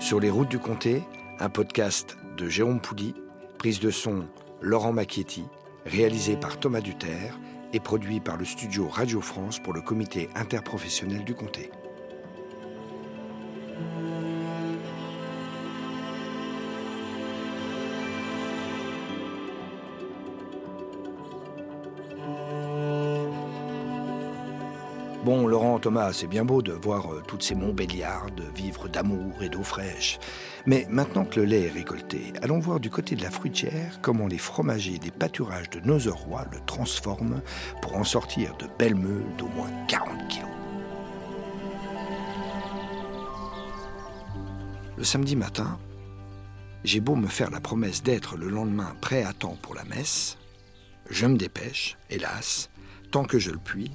Sur les routes du comté, un podcast de Jérôme Poudy, prise de son Laurent Macchietti, réalisé par Thomas Duterre et produit par le studio Radio France pour le comité interprofessionnel du comté. Bon, Laurent, Thomas, c'est bien beau de voir euh, toutes ces Montbéliardes vivre d'amour et d'eau fraîche. Mais maintenant que le lait est récolté, allons voir du côté de la fruitière comment les fromagers des pâturages de Nozeroy le transforment pour en sortir de belles meules d'au moins 40 kilos. Le samedi matin, j'ai beau me faire la promesse d'être le lendemain prêt à temps pour la messe, je me dépêche, hélas, tant que je le puis,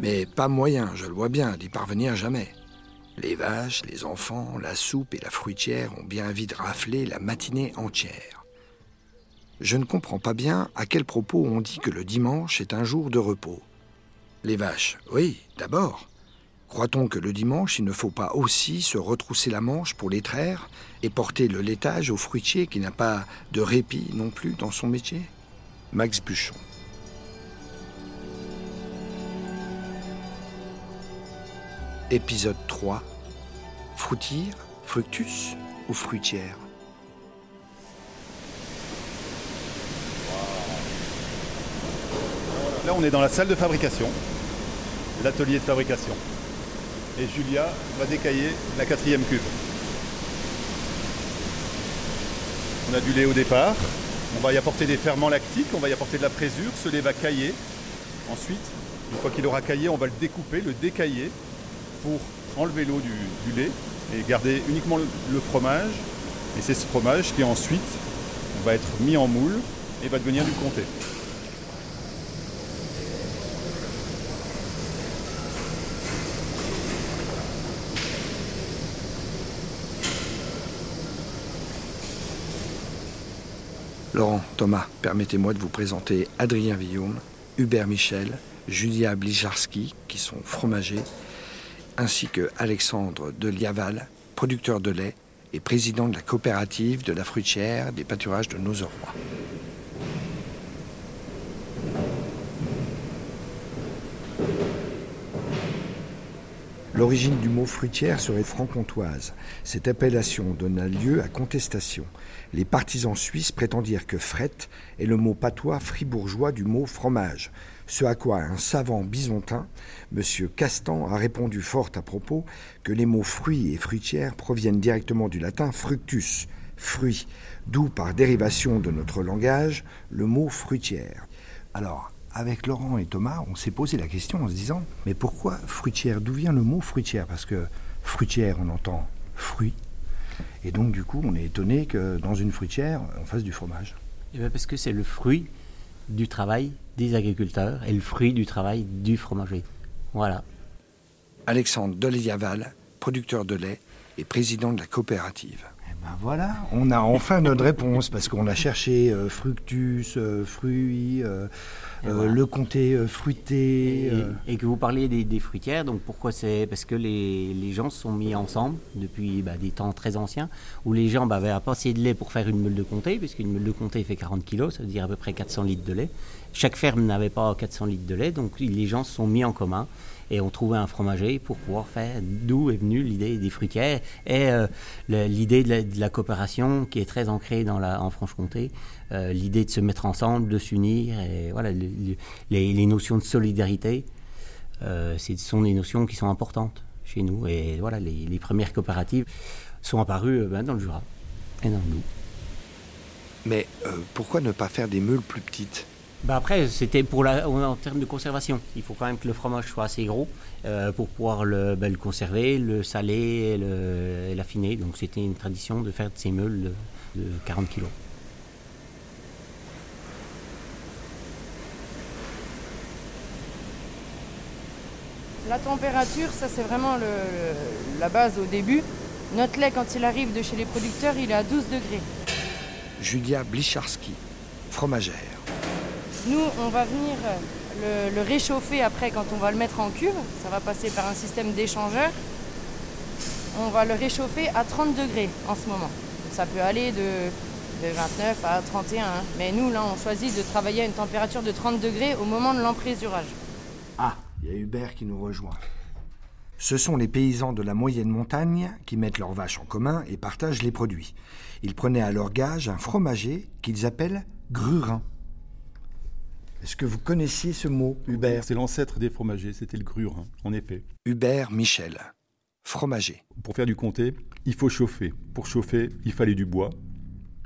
mais pas moyen, je le vois bien, d'y parvenir jamais. Les vaches, les enfants, la soupe et la fruitière ont bien envie de rafler la matinée entière. Je ne comprends pas bien à quel propos on dit que le dimanche est un jour de repos. Les vaches, oui, d'abord. Croit-on que le dimanche, il ne faut pas aussi se retrousser la manche pour les traire et porter le laitage au fruitier qui n'a pas de répit non plus dans son métier? Max Buchon. Épisode 3 Fruitire, fructus ou fruitière? Là, on est dans la salle de fabrication, l'atelier de fabrication. Et Julia va décailler la quatrième cuve. On a du lait au départ. On va y apporter des ferments lactiques, on va y apporter de la présure. Ce lait va cailler. Ensuite, une fois qu'il aura caillé, on va le découper, le décailler pour enlever l'eau du, lait et garder uniquement le, le fromage. Et c'est ce fromage qui ensuite va être mis en moule et va devenir du comté. Laurent, Thomas, permettez-moi de vous présenter Adrien Villaume, Hubert Michel, Julia Blicharski, qui sont fromagers, ainsi que Alexandre de Liaval, producteur de lait et président de la coopérative de la fruitière des pâturages de Nozeroy. L'origine du mot fruitière serait franc-comtoise. Cette appellation donna lieu à contestation. Les partisans suisses prétendirent que fret est le mot patois fribourgeois du mot fromage, ce à quoi un savant bisontin, M. Castan, a répondu fort à propos que les mots fruits et fruitière proviennent directement du latin fructus, fruit, d'où par dérivation de notre langage le mot fruitière. Alors, avec Laurent et Thomas, on s'est posé la question en se disant mais pourquoi fruitière? D'où vient le mot fruitière? Parce que fruitière, on entend fruit. Et donc, du coup, on est étonné que dans une fruitière, on fasse du fromage. Eh bien, parce que c'est le fruit du travail des agriculteurs et le fruit du travail du fromager. Voilà. Alexandre Deliaval, producteur de lait et président de la coopérative. Ben voilà, on a enfin notre réponse parce qu'on a cherché euh, fructus, euh, fruits, euh, voilà. le comté fruité. Et, et que vous parliez des, des fruitières, donc pourquoi c'est Parce que les, les gens se sont mis ensemble depuis bah, des temps très anciens, où les gens bah, avaient à passer de lait pour faire une meule de comté, puisqu'une meule de comté fait 40 kilos, ça veut dire à peu près 400 litres de lait. Chaque ferme n'avait pas 400 litres de lait, donc les gens se sont mis en commun et ont trouvé un fromager pour pouvoir faire d'où est venue l'idée des fruitières et euh, l'idée de, la- coopération qui est très ancrée dans la, en Franche-Comté, euh, l'idée de se mettre ensemble, de s'unir et voilà le- le- les, notions de solidarité. Euh, ce sont des notions qui sont importantes chez nous. Et voilà, les, premières coopératives sont apparues euh, ben, dans le Jura et dans le Doubs. Mais pourquoi ne pas faire des meules plus petites? Ben après, c'était pour la, en termes de conservation. Il faut quand même que le fromage soit assez gros euh, pour pouvoir le, ben, le conserver, le saler et le- l'affiner. Donc c'était une tradition de faire de ces meules de, de 40 kilos. La température, ça c'est vraiment le- le- la base au début. Notre lait, quand il arrive de chez les producteurs, il est à 12 degrés. Julia Blicharski, fromagère. Nous, on va venir le, réchauffer après quand on va le mettre en cuve. Ça va passer par un système d'échangeur. On va le réchauffer à 30 degrés en ce moment. Ça peut aller de, 29 à 31. Hein. Mais nous, là, on choisit de travailler à une température de 30 degrés au moment de l'emprésurage. Ah, il y a Hubert qui nous rejoint. Ce sont les paysans de la moyenne montagne qui mettent leurs vaches en commun et partagent les produits. Ils prenaient à leur gage un fromager qu'ils appellent grurin. Est-ce que vous connaissiez ce mot, Hubert C'est l'ancêtre des fromagers, c'était le grurin, en effet. Hubert Michel, fromager. Pour faire du comté, il faut chauffer. Pour chauffer, il fallait du bois.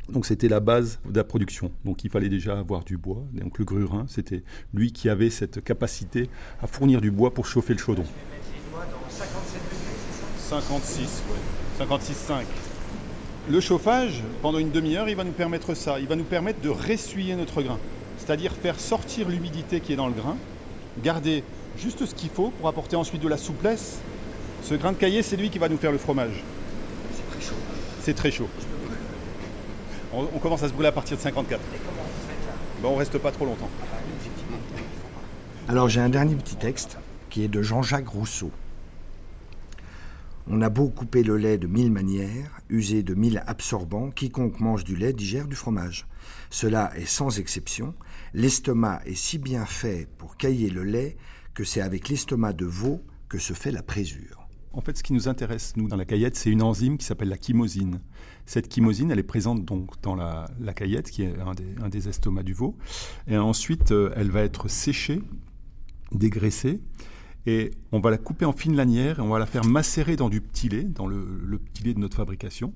Donc c'était la base de la production. Donc il fallait déjà avoir du bois. Donc le grurin, c'était lui qui avait cette capacité à fournir du bois pour chauffer le chaudron. 56, ouais. 56,5. Le chauffage, pendant une demi-heure, il va nous permettre ça. Il va nous permettre de ressuyer notre grain. C'est-à-dire faire sortir l'humidité qui est dans le grain, garder juste ce qu'il faut pour apporter ensuite de la souplesse. Ce grain de caillé, c'est lui qui va nous faire le fromage. C'est très chaud. C'est très chaud. On, on, commence à se brûler à partir de 54. Et comment on fait ben, On reste pas trop longtemps. Alors j'ai un dernier petit texte qui est de Jean-Jacques Rousseau. On a beau couper le lait de mille manières, user de mille absorbants, quiconque mange du lait digère du fromage. Cela est sans exception. L'estomac est si bien fait pour cailler le lait que c'est avec l'estomac de veau que se fait la présure. En fait, ce qui nous intéresse, nous, dans la caillette, c'est une enzyme qui s'appelle la chymosine. Cette chymosine, elle est présente donc dans la, la caillette, qui est un des, un des, estomacs du veau. Et ensuite, euh, elle va être séchée, dégraissée, et on va la couper en fines lanières et on va la faire macérer dans du petit lait, dans le, petit lait de notre fabrication.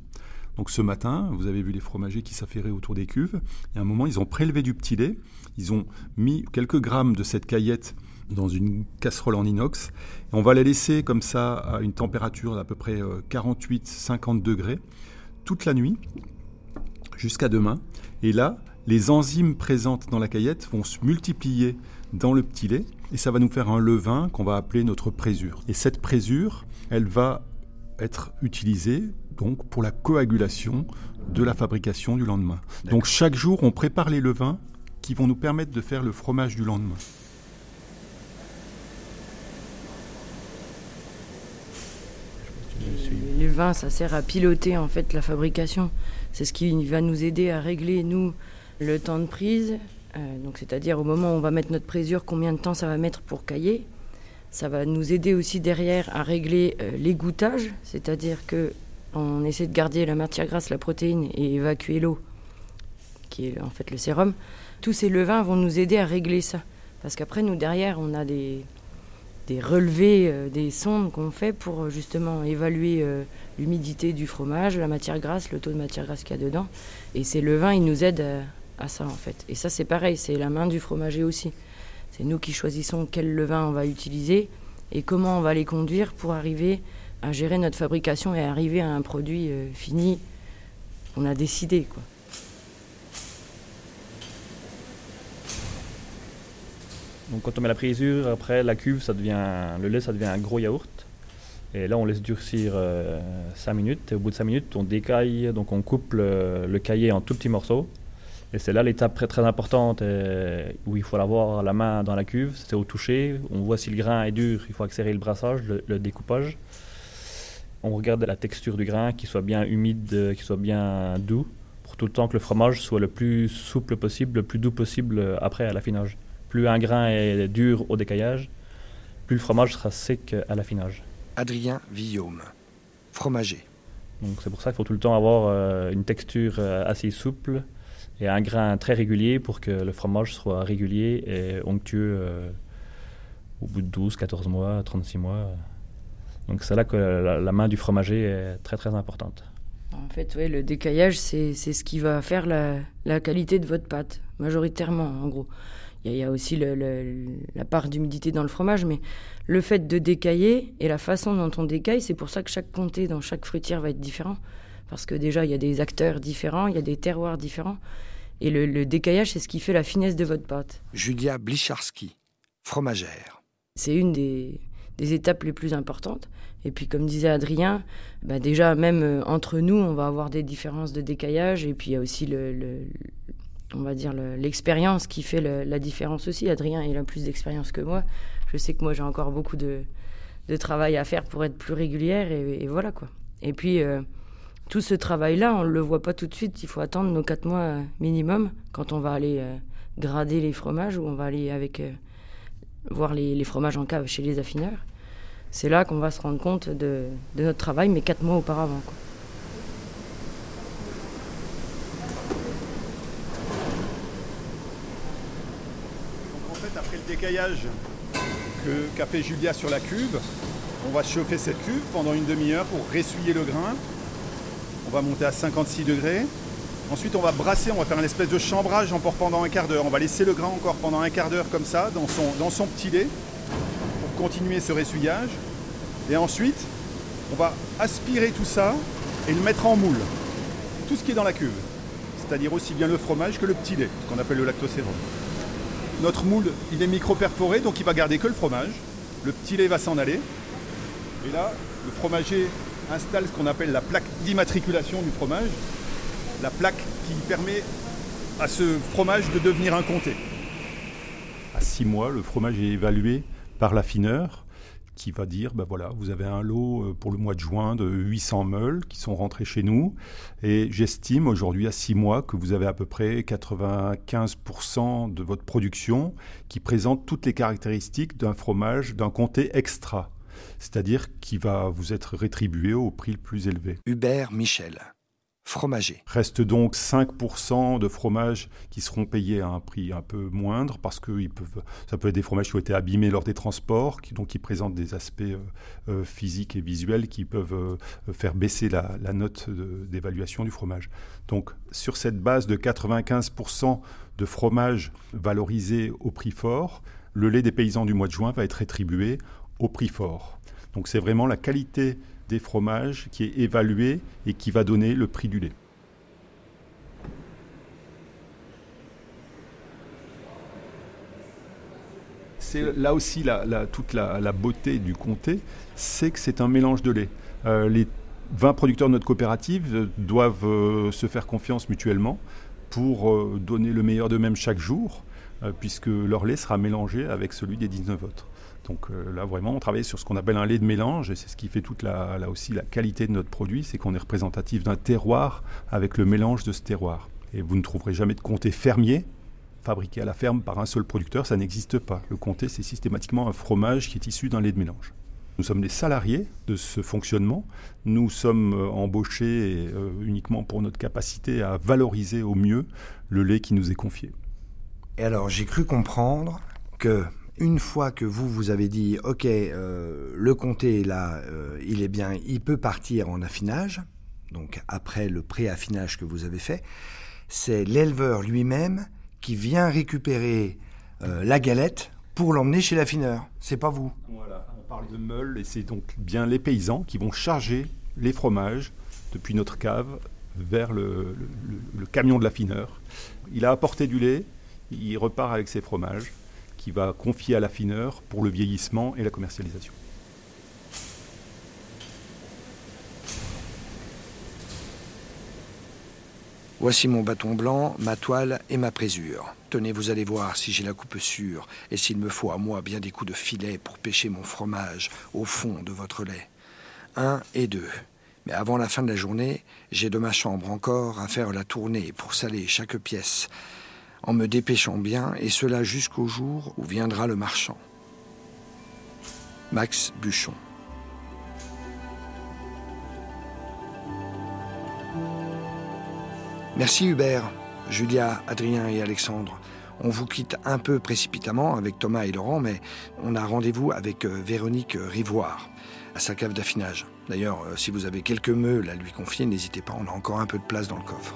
Donc ce matin, vous avez vu les fromagers qui s'affairaient autour des cuves. Et à un moment, ils ont prélevé du petit lait. Ils ont mis quelques grammes de cette caillette dans une casserole en inox. Et on va la laisser comme ça à une température d'à peu près 48-50 euh, degrés toute la nuit jusqu'à demain. Et là, les enzymes présentes dans la caillette vont se multiplier dans le petit lait et ça va nous faire un levain qu'on va appeler notre présure. Et cette présure, elle va être utilisée donc pour la coagulation de la fabrication du lendemain. Donc chaque jour, on prépare les levains qui vont nous permettre de faire le fromage du lendemain. Les vins, ça sert à piloter en fait la fabrication. C'est ce qui va nous aider à régler nous le temps de prise, euh, donc c'est-à-dire au moment où on va mettre notre présure, combien de temps ça va mettre pour cailler. Ça va nous aider aussi derrière à régler euh, l'égouttage, c'est-à-dire que on essaie de garder la matière grasse, la protéine et évacuer l'eau, qui est en fait le sérum. Tous ces levains vont nous aider à régler ça, parce qu'après nous derrière on a des des relevés, euh, des sondes qu'on fait pour justement évaluer l'humidité du fromage, la matière grasse, le taux de matière grasse qu'il y a dedans. Et ces levains, ils nous aident à ça en fait. Et ça c'est pareil, c'est la main du fromager aussi. C'est nous qui choisissons quel levain on va utiliser et comment on va les conduire pour arriver à gérer notre fabrication et arriver à un produit euh, fini qu'on a décidé. Quoi. Donc quand on met la présure, après la cuve, ça devient, le lait ça devient un gros yaourt. Et là on laisse durcir 5 euh, minutes. Et au bout de 5 minutes, on décaille, donc on coupe le, le cahier en tout petits morceaux. Et c'est là l'étape très, très importante euh, où il faut avoir la main dans la cuve, c'est au toucher. On voit si le grain est dur, il faut accélérer le brassage, le, découpage. On regarde la texture du grain, qu'il soit bien humide, qu'il soit bien doux, pour tout le temps que le fromage soit le plus souple possible, le plus doux possible après à l'affinage. Plus un grain est dur au décaillage, plus le fromage sera sec à l'affinage. Adrien Villaume, fromager. Donc c'est pour ça qu'il faut tout le temps avoir euh, une texture euh, assez souple, et un grain très régulier pour que le fromage soit régulier et onctueux euh, au bout de 12, 14 mois, 36 mois. Donc c'est là que la, main du fromager est très très importante. En fait, ouais, le décaillage, c'est ce qui va faire la, qualité de votre pâte, majoritairement en gros. Il y, a aussi la part d'humidité dans le fromage, mais le fait de décailler et la façon dont on décaille, c'est pour ça que chaque comté dans chaque fruitière va être différent. Parce que déjà, il y a des acteurs différents, il y a des terroirs différents. Et le, décaillage, c'est ce qui fait la finesse de votre pâte. Julia Blicharski, fromagère. C'est une des, étapes les plus importantes. Et puis, comme disait Adrien, bah déjà, même euh, entre nous, on va avoir des différences de décaillage. Et puis, il y a aussi le, on va dire, l'expérience qui fait la différence aussi. Adrien, il a plus d'expérience que moi. Je sais que moi, j'ai encore beaucoup de, travail à faire pour être plus régulière et, voilà quoi. Et puis, euh, tout ce travail-là, on ne le voit pas tout de suite. Il faut attendre nos quatre mois minimum quand on va aller euh, grader les fromages ou on va aller euh, voir les, fromages en cave chez les affineurs. C'est là qu'on va se rendre compte de, notre travail, mais quatre mois auparavant. Quoi. après le décaillage qu'a fait Julia sur la cuve, on va chauffer cette cuve pendant une demi-heure pour ressuyer le grain. On va monter à 56 degrés. Ensuite, on va brasser, on va faire une espèce de chambrage encore pendant un quart d'heure. On va laisser le grain encore pendant un quart d'heure comme ça, dans son, petit lait, pour continuer ce ressuyage. Et ensuite, on va aspirer tout ça et le mettre en moule. Tout ce qui est dans la cuve. C'est-à-dire aussi bien le fromage que le petit lait, ce qu'on appelle le lactosérum. Notre moule, il est micro-perforé, donc il va garder que le fromage. Le petit lait va s'en aller. Et là, le fromager installe ce qu'on appelle la plaque d'immatriculation du fromage. La plaque qui permet à ce fromage de devenir un comté. À six mois, le fromage est évalué par l'affineur qui va dire, ben voilà, vous avez un lot euh, pour le mois de juin de 800 meules qui sont rentrés chez nous. Et j'estime aujourd'hui à 6 mois que vous avez à peu près 95% de votre production qui présente toutes les caractéristiques d'un fromage, d'un comté extra. C'est-à-dire qui va vous être rétribué au prix le plus élevé. Hubert Michel fromager. Reste donc 5% de fromages qui seront payés à un prix un peu moindre parce que ils peuvent, ça peut être des fromages qui ont été abîmés lors des transports, qui, donc qui présentent des aspects euh, euh, physiques et visuels qui peuvent euh, faire baisser la, note d'évaluation du fromage. Donc sur cette base de 95% de fromages valorisés au prix fort, le lait des paysans du mois de juin va être rétribué au prix fort. Donc c'est vraiment la qualité des fromages qui est évalué et qui va donner le prix du lait. C'est là aussi toute la, beauté du comté, c'est que c'est un mélange de lait. Euh, les 20 producteurs de notre coopérative doivent euh, se faire confiance mutuellement pour euh, donner le meilleur d'eux-mêmes chaque jour, puisque leur lait sera mélangé avec celui des 19 autres. Donc euh, là, vraiment, on travaille sur ce qu'on appelle un lait de mélange, et c'est ce qui fait toute la, là aussi la qualité de notre produit, c'est qu'on est représentatif d'un terroir avec le mélange de ce terroir. Et vous ne trouverez jamais de comté fermier fabriqué à la ferme par un seul producteur, ça n'existe pas. Le comté, c'est systématiquement un fromage qui est issu d'un lait de mélange. Nous sommes les salariés de ce fonctionnement. Nous sommes euh, embauchés euh, uniquement pour notre capacité à valoriser au mieux le lait qui nous est confié. Et alors, j'ai cru comprendre que une fois que vous vous avez dit ok euh, le comté là euh, il est bien il peut partir en affinage donc après le pré-affinage que vous avez fait c'est l'éleveur lui-même qui vient récupérer euh, la galette pour l'emmener chez l'affineur. C'est pas vous. Voilà on parle de meule et c'est donc bien les paysans qui vont charger les fromages depuis notre cave vers le, le camion de l'affineur. Il a apporté du lait il repart avec ses fromages qui va confier à l'affineur pour le vieillissement et la commercialisation. Voici mon bâton blanc, ma toile et ma présure. Tenez, vous allez voir si j'ai la coupe sûre et s'il me faut à moi bien des coups de filet pour pêcher mon fromage au fond de votre lait. Un et deux. Mais avant la fin de la journée, j'ai de ma chambre encore à faire la tournée pour saler chaque pièce en me dépêchant bien, et cela jusqu'au jour où viendra le marchand. Max Buchon. Merci Hubert, Julia, Adrien et Alexandre. On vous quitte un peu précipitamment avec Thomas et Laurent, mais on a rendez-vous avec euh, Véronique Rivoire à sa cave d'affinage. D'ailleurs, euh, si vous avez quelques meules à lui confier, n'hésitez pas, on a encore un peu de place dans le coffre.